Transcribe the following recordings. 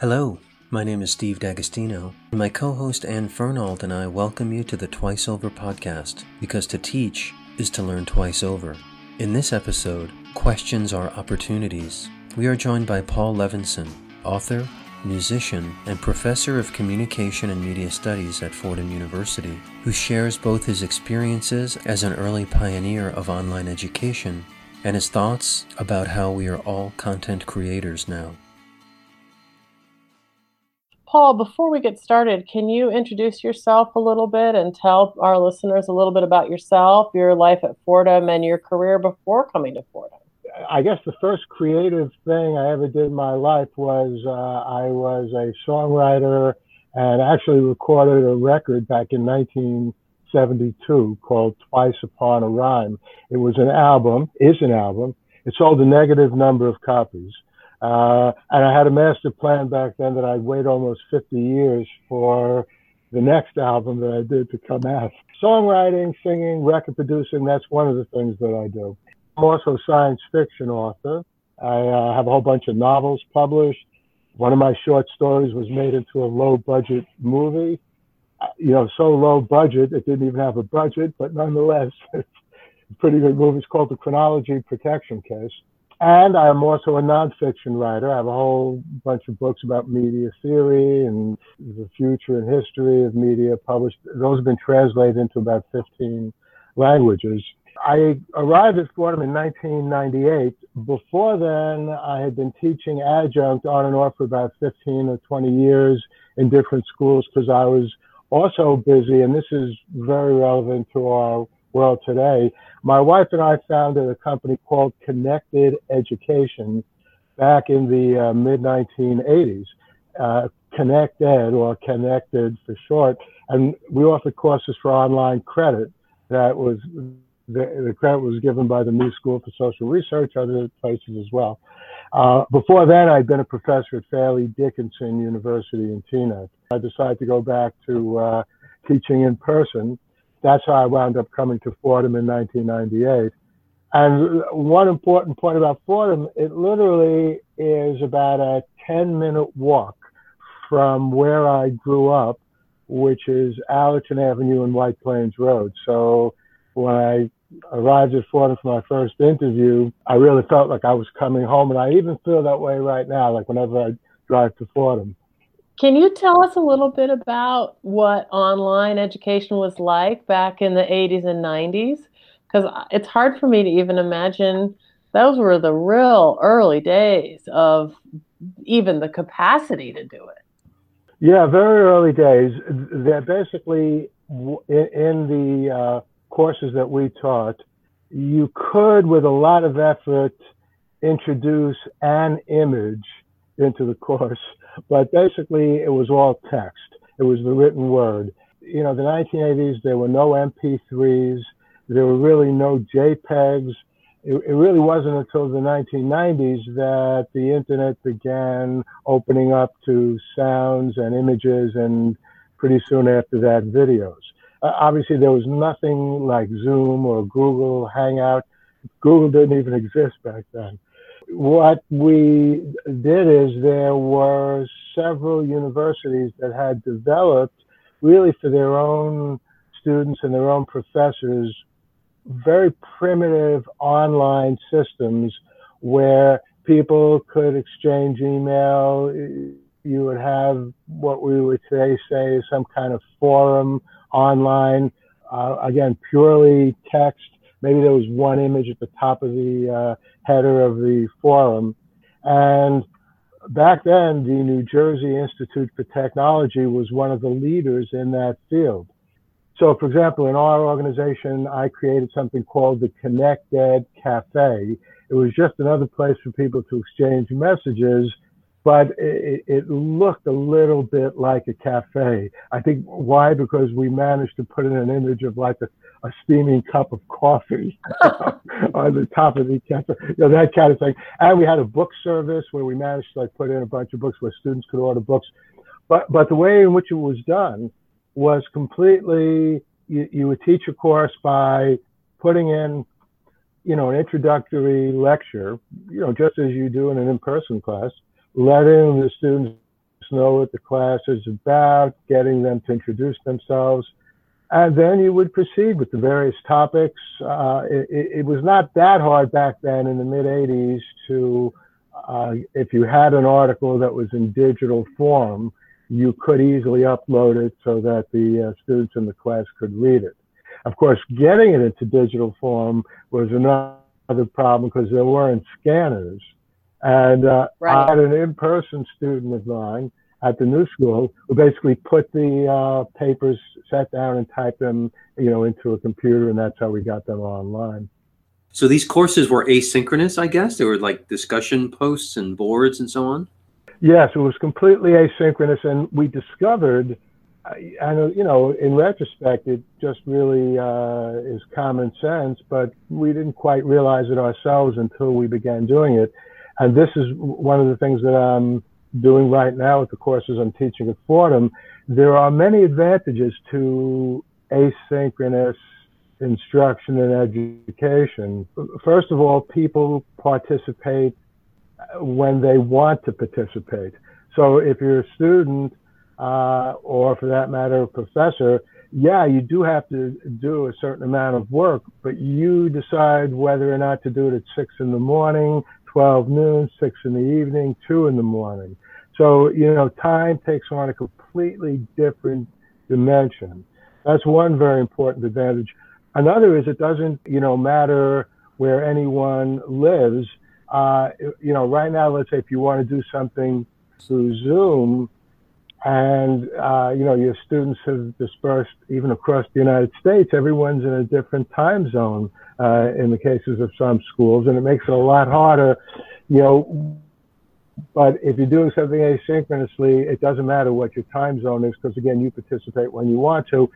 Hello, my name is Steve D'Agostino, and my co host Anne Fernald and I welcome you to the Twice Over podcast because to teach is to learn twice over. In this episode, Questions Are Opportunities, we are joined by Paul Levinson, author, musician, and professor of communication and media studies at Fordham University, who shares both his experiences as an early pioneer of online education and his thoughts about how we are all content creators now. Paul, before we get started, can you introduce yourself a little bit and tell our listeners a little bit about yourself, your life at Fordham, and your career before coming to Fordham? I guess the first creative thing I ever did in my life was uh, I was a songwriter and actually recorded a record back in 1972 called Twice Upon a Rhyme. It was an album, is an album. It sold a negative number of copies. Uh, and I had a master plan back then that I'd wait almost 50 years for the next album that I did to come out. Songwriting, singing, record producing, that's one of the things that I do. I'm also a science fiction author. I uh, have a whole bunch of novels published. One of my short stories was made into a low budget movie. Uh, you know, so low budget, it didn't even have a budget, but nonetheless, it's a pretty good movie. It's called The Chronology Protection Case. And I'm also a nonfiction writer. I have a whole bunch of books about media theory and the future and history of media published. Those have been translated into about 15 languages. I arrived at Fordham in 1998. Before then, I had been teaching adjunct on and off for about 15 or 20 years in different schools because I was also busy, and this is very relevant to our world today. My wife and I founded a company called Connected Education back in the uh, mid 1980s. Uh, Connect Ed or Connected for short, and we offered courses for online credit. That was the, the credit was given by the New School for Social Research, other places as well. Uh, before that, I'd been a professor at Fairleigh Dickinson University in Teaneck. I decided to go back to uh, teaching in person that's how I wound up coming to Fordham in 1998. And one important point about Fordham, it literally is about a 10 minute walk from where I grew up, which is Allerton Avenue and White Plains Road. So when I arrived at Fordham for my first interview, I really felt like I was coming home. And I even feel that way right now, like whenever I drive to Fordham. Can you tell us a little bit about what online education was like back in the 80s and 90s? Because it's hard for me to even imagine those were the real early days of even the capacity to do it. Yeah, very early days. That basically in the uh, courses that we taught, you could, with a lot of effort, introduce an image into the course but basically it was all text. It was the written word. You know, the 1980s, there were no MP3s. There were really no JPEGs. It, it really wasn't until the 1990s that the internet began opening up to sounds and images and pretty soon after that, videos. Uh, obviously, there was nothing like Zoom or Google Hangout. Google didn't even exist back then what we did is there were several universities that had developed really for their own students and their own professors very primitive online systems where people could exchange email. You would have what we would today say is some kind of forum online, uh, again, purely text maybe there was one image at the top of the uh, header of the forum. And back then, the New Jersey Institute for Technology was one of the leaders in that field. So, for example, in our organization, I created something called the Connect Ed Cafe. It was just another place for people to exchange messages but it, it, looked a little bit like a cafe. I think why? Because we managed to put in an image of like a, a steaming cup of coffee on the top of the cafe, you know, that kind of thing. And we had a book service where we managed to like put in a bunch of books where students could order books. But but the way in which it was done was completely you, you would teach a course by putting in you know an introductory lecture, you know, just as you do in an in-person class letting the students know what the class is about, getting them to introduce themselves, and then you would proceed with the various topics. Uh, it, it, was not that hard back then in the mid 80s to, uh, if you had an article that was in digital form, you could easily upload it so that the uh, students in the class could read it. Of course, getting it into digital form was another problem because there weren't scanners. And uh, right. I had an in-person student of mine at the new school who basically put the uh, papers, sat down and typed them, you know, into a computer, and that's how we got them online. So these courses were asynchronous, I guess. They were like discussion posts and boards and so on. Yes, it was completely asynchronous, and we discovered, and you know, in retrospect, it just really uh, is common sense, but we didn't quite realize it ourselves until we began doing it. And this is one of the things that I'm doing right now with the courses I'm teaching at Fordham. There are many advantages to asynchronous instruction and education. First of all, people participate when they want to participate. So if you're a student, uh, or for that matter, a professor, yeah, you do have to do a certain amount of work, but you decide whether or not to do it at six in the morning, 12 noon, six in the evening, two in the morning. So, you know, time takes on a completely different dimension. That's one very important advantage. Another is it doesn't, you know, matter where anyone lives uh, you know, right now, let's say if you want to do something through Zoom, and uh, you know your students have dispersed even across the United States, everyone's in a different time zone uh, in the cases of some schools, and it makes it a lot harder, you know. But if you're doing something asynchronously, it doesn't matter what your time zone is because again, you participate when you want to.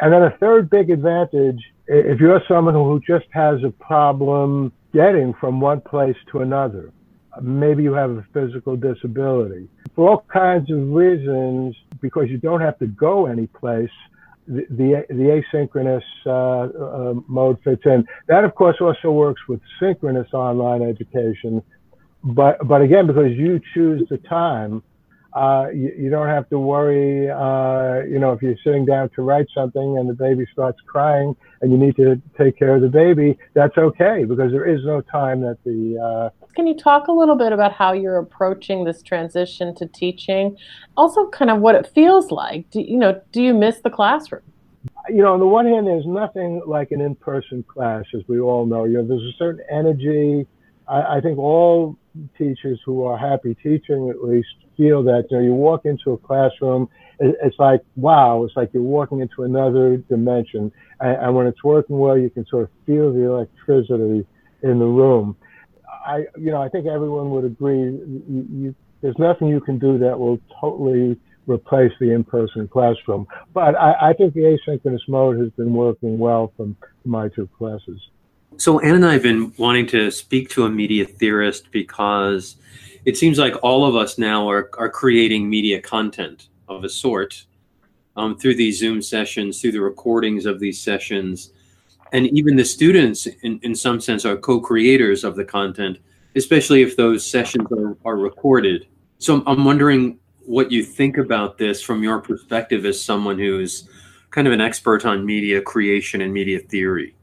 And then a third big advantage, if you're someone who just has a problem getting from one place to another. Maybe you have a physical disability. For all kinds of reasons, because you don't have to go any place, the, the, the asynchronous uh, uh, mode fits in. That, of course, also works with synchronous online education. But, but again, because you choose the time, uh, you, you, don't have to worry, uh, you know, if you're sitting down to write something and the baby starts crying and you need to take care of the baby, that's okay because there is no time that the. Can you talk a little bit about how you're approaching this transition to teaching? Also, kind of what it feels like. Do, you know, do you miss the classroom? You know, on the one hand, there's nothing like an in-person class, as we all know. You know, there's a certain energy. I, I think all teachers who are happy teaching, at least, feel that you know you walk into a classroom it's like wow it's like you're walking into another dimension and, and, when it's working well you can sort of feel the electricity in the room i you know i think everyone would agree you, you, there's nothing you can do that will totally replace the in-person classroom but I, I think the asynchronous mode has been working well from my two classes so Anne and I have been wanting to speak to a media theorist because it seems like all of us now are, are creating media content of a sort um, through these Zoom sessions, through the recordings of these sessions. And even the students, in, in some sense, are co creators of the content, especially if those sessions are, are recorded. So I'm wondering what you think about this from your perspective as someone who's kind of an expert on media creation and media theory.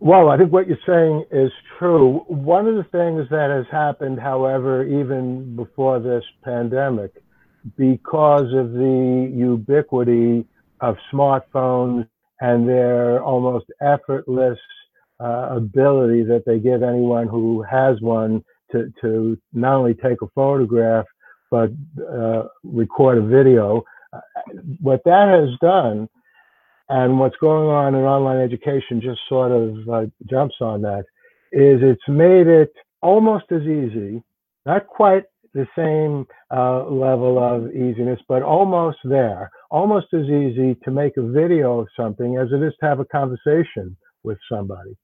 Well, I think what you're saying is true. One of the things that has happened, however, even before this pandemic, because of the ubiquity of smartphones and their almost effortless uh, ability that they give anyone who has one to, to not only take a photograph, but uh, record a video. Uh, what that has done and what's going on in online education just sort of uh, jumps on that is it's made it almost as easy, not quite the same uh, level of easiness, but almost there, almost as easy to make a video of something as it is to have a conversation with somebody.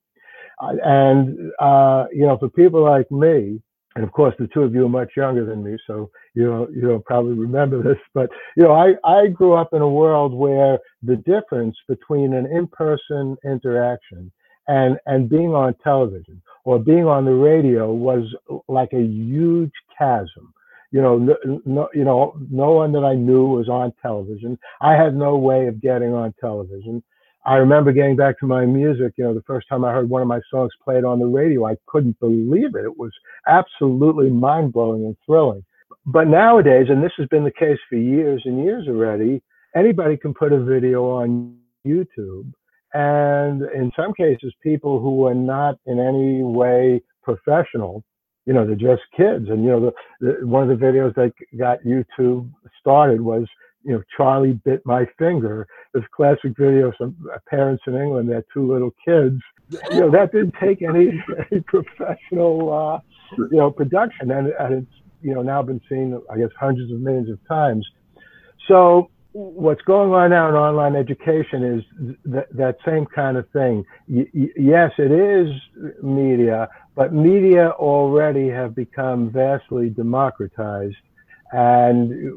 Uh, and, uh, you know, for people like me, and of course the two of you are much younger than me so you know you don't probably remember this but you know i i grew up in a world where the difference between an in-person interaction and and being on television or being on the radio was like a huge chasm You know, no, you know, no one that I knew was on television. I had no way of getting on television. I remember getting back to my music. You know, the first time I heard one of my songs played on the radio, I couldn't believe it. It was absolutely mind blowing and thrilling. But nowadays, and this has been the case for years and years already, anybody can put a video on YouTube. And in some cases, people who are not in any way professional you know, they're just kids. And, you know, the, the, one of the videos that got YouTube started was, you know, Charlie bit my finger. This classic video of some parents in England, their two little kids. You know, that didn't take any, any professional, uh, you know, production. And, and it's, you know, now been seen, I guess, hundreds of millions of times. So what's going on now in online education is th- that same kind of thing. Y- yes, it is media, but media already have become vastly democratized. And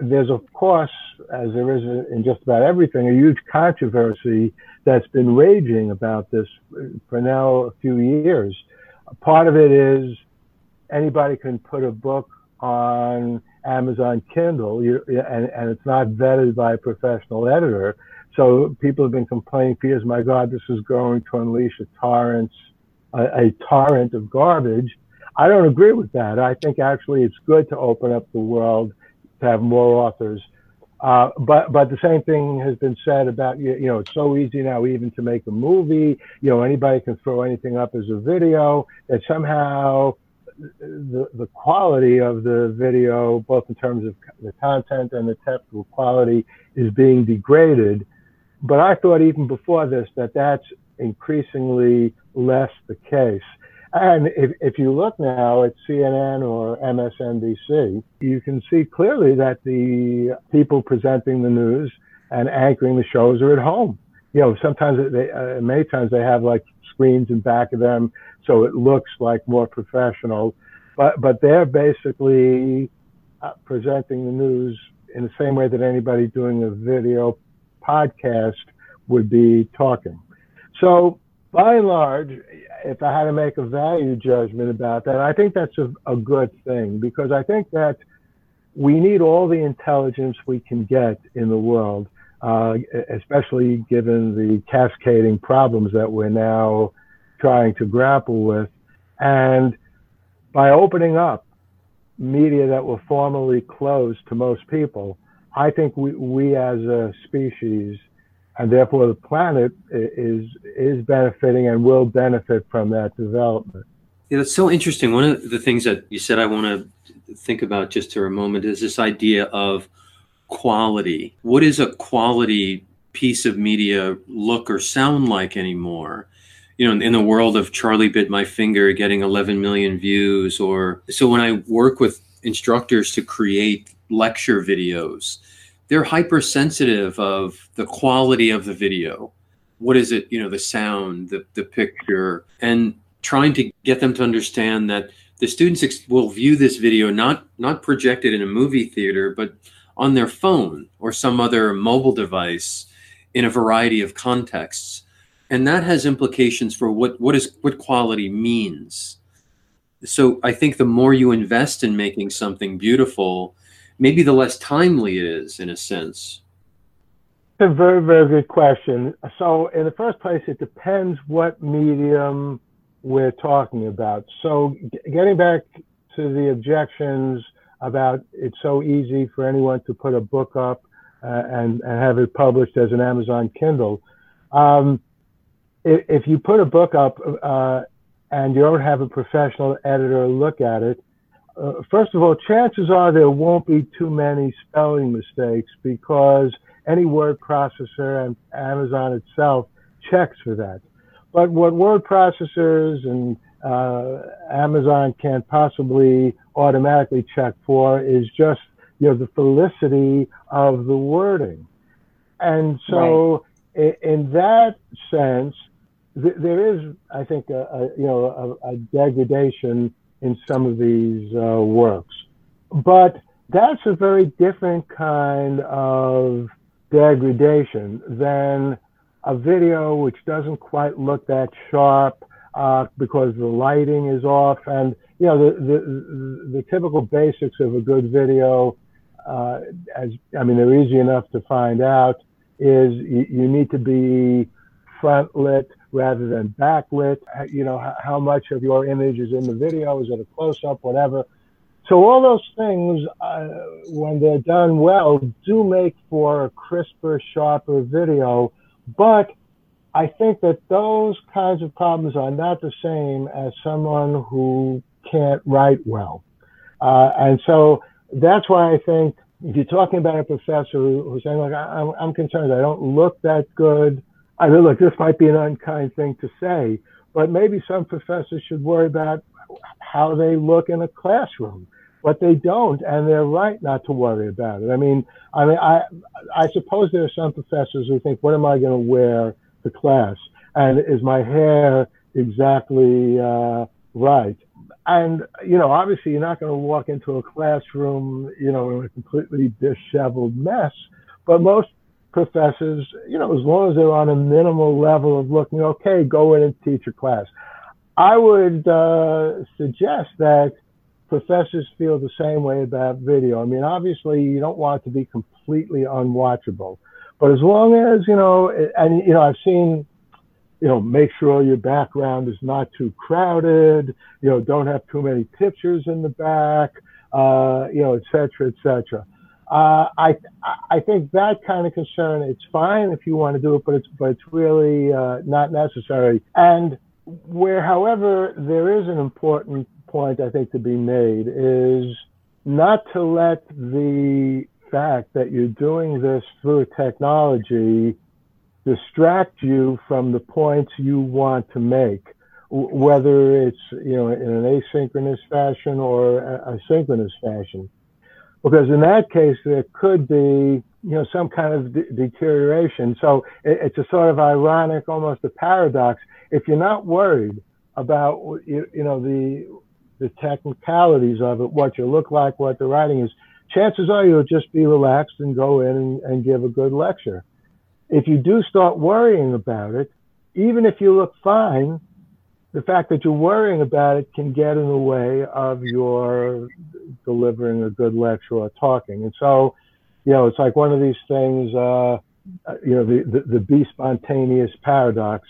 there's, of course, as there is in just about everything, a huge controversy that's been raging about this for now a few years. Part of it is anybody can put a book on Amazon Kindle, and, and it's not vetted by a professional editor. So people have been complaining for years, my God, this is going to unleash a torrent, a, a torrent of garbage. I don't agree with that. I think actually it's good to open up the world to have more authors. Uh, but but the same thing has been said about you know it's so easy now even to make a movie you know anybody can throw anything up as a video that somehow the, the quality of the video, both in terms of the content and the technical quality, is being degraded. But I thought even before this that that's increasingly less the case. And if, if you look now at CNN or MSNBC, you can see clearly that the people presenting the news and anchoring the shows are at home. You know, sometimes they, uh, many times they have like screens in back of them so it looks like more professional. But but they're basically uh, presenting the news in the same way that anybody doing a video podcast would be talking. So by and large, if I had to make a value judgment about that, I think that's a, a good thing because I think that we need all the intelligence we can get in the world, uh, especially given the cascading problems that we're now trying to grapple with. And by opening up media that were formerly closed to most people, I think we, we as a species and therefore the planet is is benefiting and will benefit from that development. Yeah, that's so interesting. One of the things that you said I want to think about just for a moment is this idea of quality. What is a quality piece of media look or sound like anymore? you know, in the world of Charlie bit my finger getting 11 million views, or so when I work with instructors to create lecture videos, they're hypersensitive of the quality of the video. What is it, you know, the sound, the, the picture, and trying to get them to understand that the students ex- will view this video not not projected in a movie theater, but on their phone or some other mobile device in a variety of contexts. And that has implications for what what is what quality means. So i think the more you invest in making something beautiful maybe the less timely it is in a sense. It's a very very good question. So in the first place it depends what medium we're talking about. So getting back to the objections about it's so easy for anyone to put a book up uh, and, and have it published as an amazon kindle um, if you put a book up uh, and you don't have a professional editor look at it, uh, first of all, chances are there won't be too many spelling mistakes because any word processor and Amazon itself checks for that. But what word processors and uh, Amazon can't possibly automatically check for is just you know the felicity of the wording, and so right. in, in that sense, there is, I think, a, a you know, a, a, degradation in some of these uh, works, but that's a very different kind of degradation than a video which doesn't quite look that sharp uh, because the lighting is off, and you know, the, the, the typical basics of a good video, uh, as I mean, they're easy enough to find out. Is you, you need to be front lit rather than backlit. You know, how, how much of your image is in the video? Is it a close up? Whatever. So all those things, uh, when they're done well, do make for a crisper, sharper video. But I think that those kinds of problems are not the same as someone who can't write well. Uh, and so that's why I think if you're talking about a professor who's saying, like, I'm, I'm concerned, I don't look that good. I mean, look, this might be an unkind thing to say, but maybe some professors should worry about how they look in a classroom, but they don't, and they're right not to worry about it. I mean, I mean, I, I suppose there are some professors who think, what am I going to wear the class? And is my hair exactly uh, right? And, you know, obviously you're not going to walk into a classroom, you know, in a completely disheveled mess. But most professors, you know, as long as they're on a minimal level of looking okay, go in and teach a class. I would uh, suggest that professors feel the same way about video. I mean, obviously, you don't want it to be completely unwatchable. But as long as, you know, and, you know, I've seen, you know, make sure your background is not too crowded, you know, don't have too many pictures in the back, uh, you know, et cetera, et cetera. Uh, I, I think that kind of concern, it's fine if you want to do it, but it's, but it's really uh, not necessary. And where, however, there is an important point I think to be made is not to let the fact that you're doing this through technology distract you from the points you want to make, whether it's you know in an asynchronous fashion or a synchronous fashion. Because in that case, there could be you know some kind of de- deterioration. So it, it's a sort of ironic, almost a paradox. If you're not worried about you, you know the the technicalities of it, what you look like, what the writing is, chances are you'll just be relaxed and go in and, and give a good lecture. If you do start worrying about it, even if you look fine, the fact that you're worrying about it can get in the way of your delivering a good lecture or talking. And so, you know, it's like one of these things, uh, you know, the, the, the be spontaneous paradox.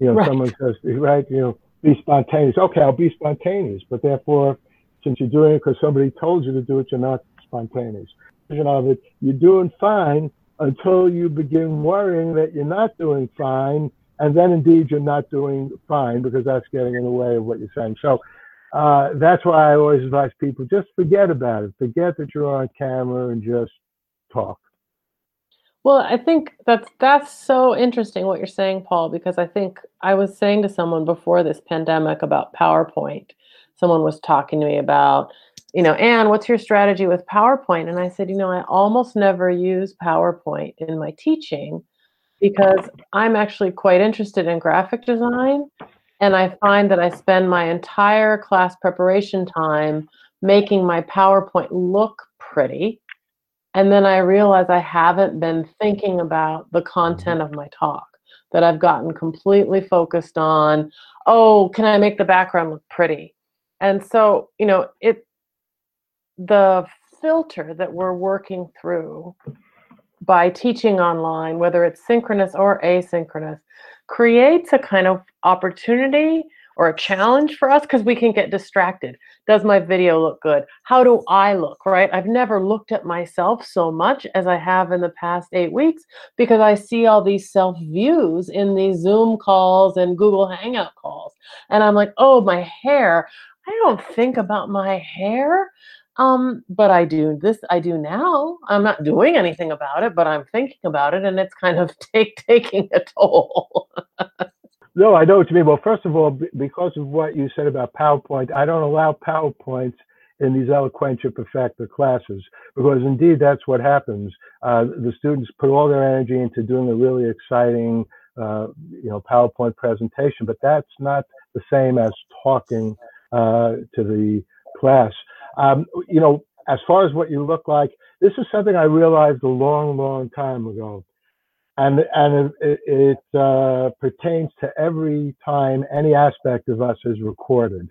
You know, right. someone says, right, you know, be spontaneous. Okay, I'll be spontaneous, but therefore, since you're doing it because somebody told you to do it, you're not spontaneous. Of it, you're doing fine until you begin worrying that you're not doing fine, and then indeed you're not doing fine because that's getting in the way of what you're saying. So uh, that's why I always advise people just forget about it. Forget that you're on camera and just talk. Well, I think that's that's so interesting what you're saying, Paul, because I think I was saying to someone before this pandemic about PowerPoint. Someone was talking to me about you know, Anne, what's your strategy with PowerPoint? And I said, you know, I almost never use PowerPoint in my teaching because I'm actually quite interested in graphic design. And I find that I spend my entire class preparation time making my PowerPoint look pretty. And then I realize I haven't been thinking about the content of my talk, that I've gotten completely focused on, oh, can I make the background look pretty? And so, you know, it the filter that we're working through by teaching online, whether it's synchronous or asynchronous, creates a kind of opportunity or a challenge for us because we can get distracted. Does my video look good? How do I look, right? I've never looked at myself so much as I have in the past eight weeks because I see all these self views in these Zoom calls and Google Hangout calls. And I'm like, oh, my hair. I don't think about my hair. Um, but I do this, I do now. I'm not doing anything about it, but I'm thinking about it and it's kind of take taking a toll. no, I know what you mean. Well, first of all, because of what you said about PowerPoint, I don't allow PowerPoints in these Eloquentia Perfecta classes because indeed that's what happens. Uh, the students put all their energy into doing a really exciting, uh, you know, PowerPoint presentation, but that's not the same as talking uh, to the class. Um, you know, as far as what you look like, this is something I realized a long, long time ago. And, and it, it uh, pertains to every time any aspect of us is recorded.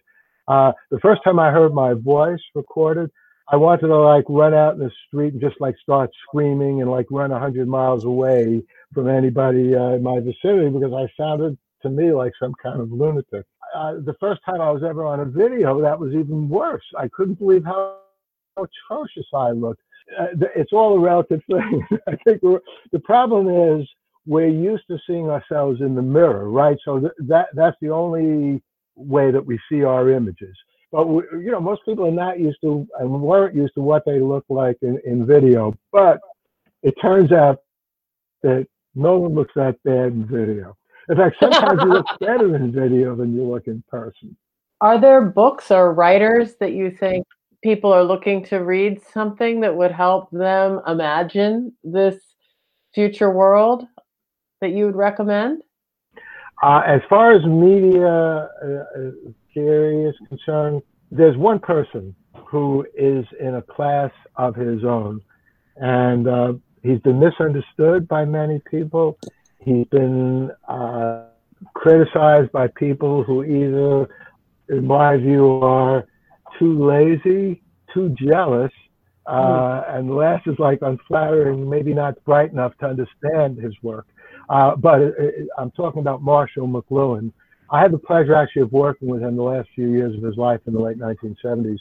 Uh, the first time I heard my voice recorded, I wanted to like run out in the street and just like start screaming and like run a hundred miles away from anybody uh, in my vicinity because I sounded to me like some kind of lunatic. Uh, the first time I was ever on a video, that was even worse. I couldn't believe how atrocious I looked. Uh, it's all a relative thing. I think the problem is we're used to seeing ourselves in the mirror, right? So th- that that's the only way that we see our images. But we, you know, most people are not used to and weren't used to what they look like in, in video. But it turns out that no one looks that bad in video. In fact, sometimes you look better in video than you look in person. Are there books or writers that you think people are looking to read something that would help them imagine this future world that you would recommend? Uh, as far as media uh, theory is concerned, there's one person who is in a class of his own, and uh, he's been misunderstood by many people. He's been uh, criticized by people who either, in my view, are too lazy, too jealous, uh, hmm. and last is like unflattering, maybe not bright enough to understand his work. Uh, but it, it, I'm talking about Marshall McLuhan. I had the pleasure actually of working with him the last few years of his life in the late 1970s.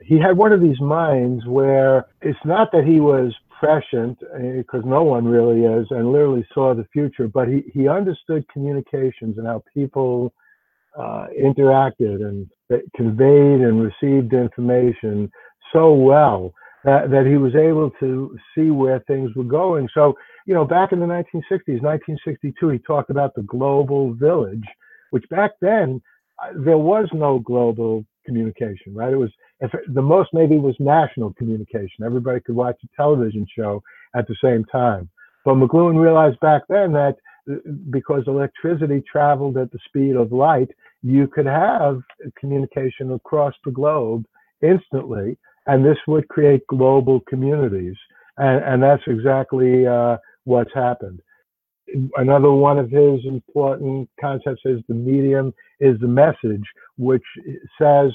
He had one of these minds where it's not that he was prescient, because uh, no one really is, and literally saw the future, but he, he understood communications and how people uh, interacted and conveyed and received information so well that, that he was able to see where things were going. So, you know, back in the 1960s, 1962, he talked about the global village, which back then uh, there was no global communication, right? It was if the most maybe was national communication. Everybody could watch a television show at the same time. But McLuhan realized back then that uh, because electricity traveled at the speed of light, you could have communication across the globe instantly and this would create global communities. And, and that's exactly uh, what's happened. Another one of his important concepts is the medium is the message, which says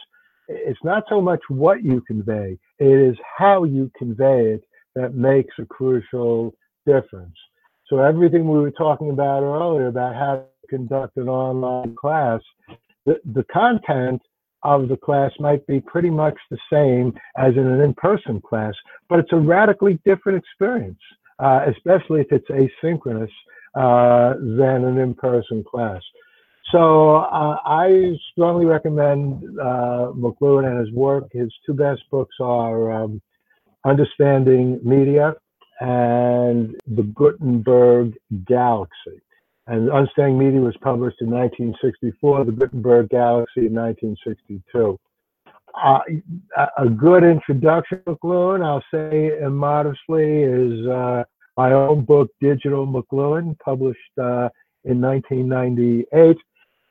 it's not so much what you convey, it is how you convey it that makes a crucial difference. So everything we were talking about earlier about how to conduct an online class, the, the content of the class might be pretty much the same as in an in-person class, but it's a radically different experience, uh, especially if it's asynchronous uh, than an in-person class. So uh, I strongly recommend uh, McLuhan and his work. His two best books are um, Understanding Media and The Gutenberg Galaxy. And Understanding Media was published in 1964, The Gutenberg Galaxy in 1962. Uh, a good introduction McLuhan, I'll say immodestly, is uh, my own book, Digital McLuhan, published uh, in 1998.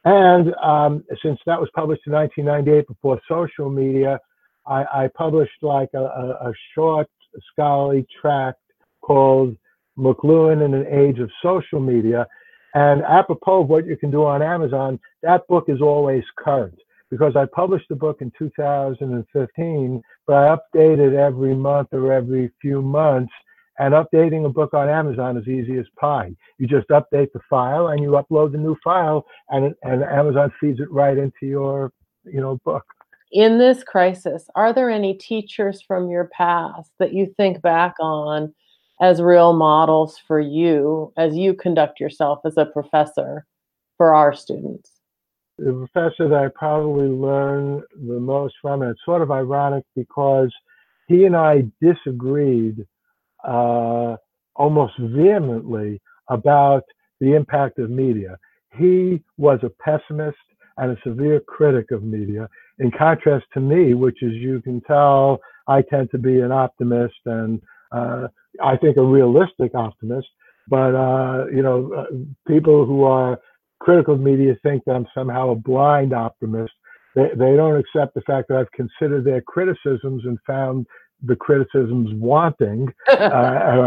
And um, since that was published in 1998 before social media, I, I published like a, a, short scholarly tract called McLuhan in an Age of Social Media. And apropos of what you can do on Amazon, that book is always current because I published the book in 2015, but I update it every month or every few months. And updating a book on Amazon is easy as pie. You just update the file and you upload the new file, and and Amazon feeds it right into your you know book. In this crisis, are there any teachers from your past that you think back on as real models for you as you conduct yourself as a professor for our students? The professor that I probably learned the most from, and it's sort of ironic because he and I disagreed uh, almost vehemently about the impact of media. He was a pessimist and a severe critic of media, in contrast to me, which, as you can tell, I tend to be an optimist and uh, I think a realistic optimist. But uh, you know, uh, people who are critical of media think that I'm somehow a blind optimist. They, they don't accept the fact that I've considered their criticisms and found the criticisms wanting. uh,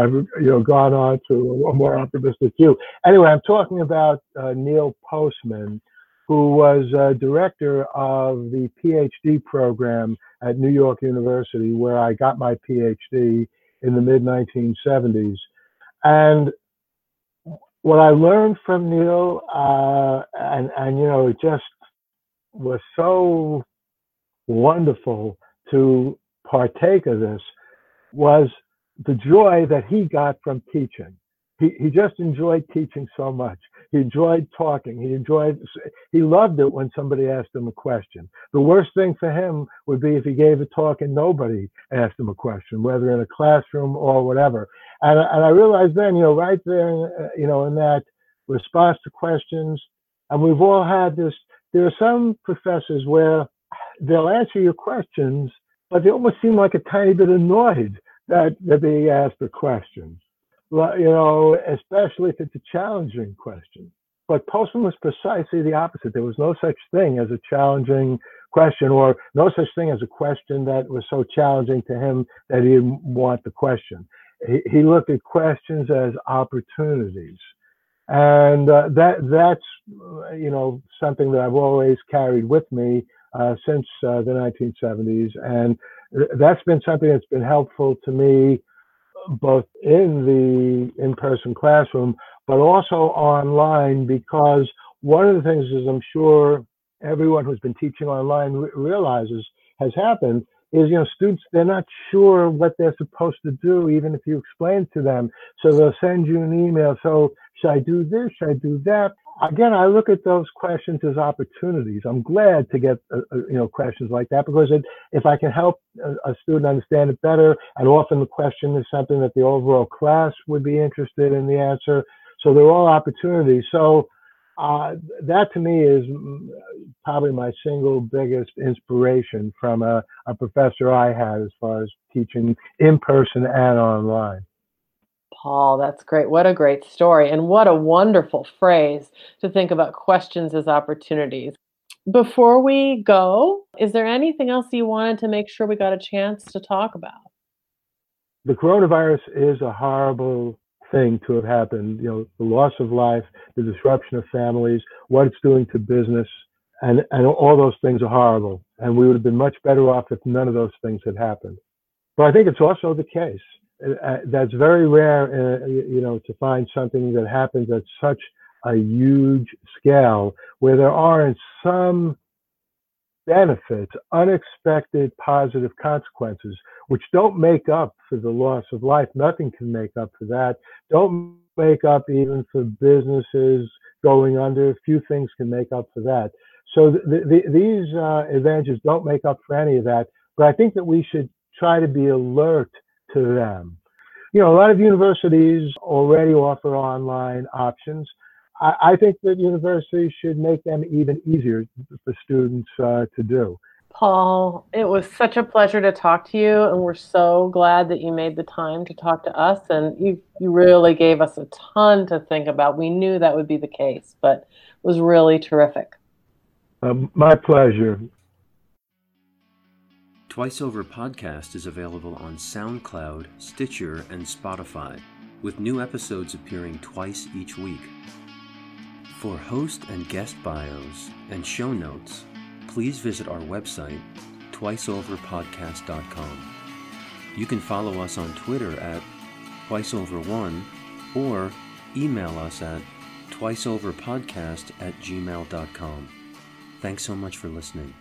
I've you know gone on to a more optimistic view. Anyway, I'm talking about uh, Neil Postman, who was a director of the PhD program at New York University, where I got my PhD in the mid 1970s. And what I learned from Neil, uh, and, and, you know, it just was so wonderful to partake of this, was the joy that he got from teaching. He, he just enjoyed teaching so much. He enjoyed talking. He enjoyed, he loved it when somebody asked him a question. The worst thing for him would be if he gave a talk and nobody asked him a question, whether in a classroom or whatever. And, and I realized then, you know, right there, uh, you know, in that response to questions, and we've all had this, there are some professors where they'll answer your questions, but they almost seem like a tiny bit annoyed that, that they asked the questions you know, especially if it's a challenging question. But Postman was precisely the opposite. There was no such thing as a challenging question, or no such thing as a question that was so challenging to him that he didn't want the question. He, he looked at questions as opportunities, and uh, that that's you know something that I've always carried with me uh, since uh, the 1970s, and that's been something that's been helpful to me both in the in-person classroom, but also online because one of the things is I'm sure everyone who's been teaching online re- realizes has happened is you know students they're not sure what they're supposed to do even if you explain to them. So they'll send you an email so should i do this? Should i do that again i look at those questions as opportunities. I'm glad to get uh, uh you know questions like that because it, if i can help a, a, student understand it better and often the question is something that the overall class would be interested in the answer. So they're all opportunities. So uh, that to me is probably my single biggest inspiration from a, a professor I had as far as teaching in person and online. Paul, that's great. What a great story. And what a wonderful phrase to think about questions as opportunities. Before we go, is there anything else you wanted to make sure we got a chance to talk about? The coronavirus is a horrible thing to have happened. You know, the loss of life, the disruption of families, what it's doing to business, and and all those things are horrible. And we would have been much better off if none of those things had happened. But I think it's also the case uh that's very rare, uh, you know, to find something that happens at such a huge scale where there aren't some benefits, unexpected positive consequences, which don't make up for the loss of life. Nothing can make up for that. Don't make up even for businesses going under. Few things can make up for that. So the, the, these uh, advantages don't make up for any of that. But I think that we should try to be alert to them. You know, a lot of universities already offer online options. I, I think that universities should make them even easier for students uh, to do. Paul, it was such a pleasure to talk to you, and we're so glad that you made the time to talk to us. And you, you really gave us a ton to think about. We knew that would be the case, but it was really terrific. Um, my pleasure. Twice Over podcast is available on SoundCloud, Stitcher, and Spotify, with new episodes appearing twice each week. For host and guest bios and show notes, please visit our website, twiceoverpodcast.com. You can follow us on Twitter at twiceover1 or email us at twiceoverpodcast at gmail.com. Thanks so much for listening.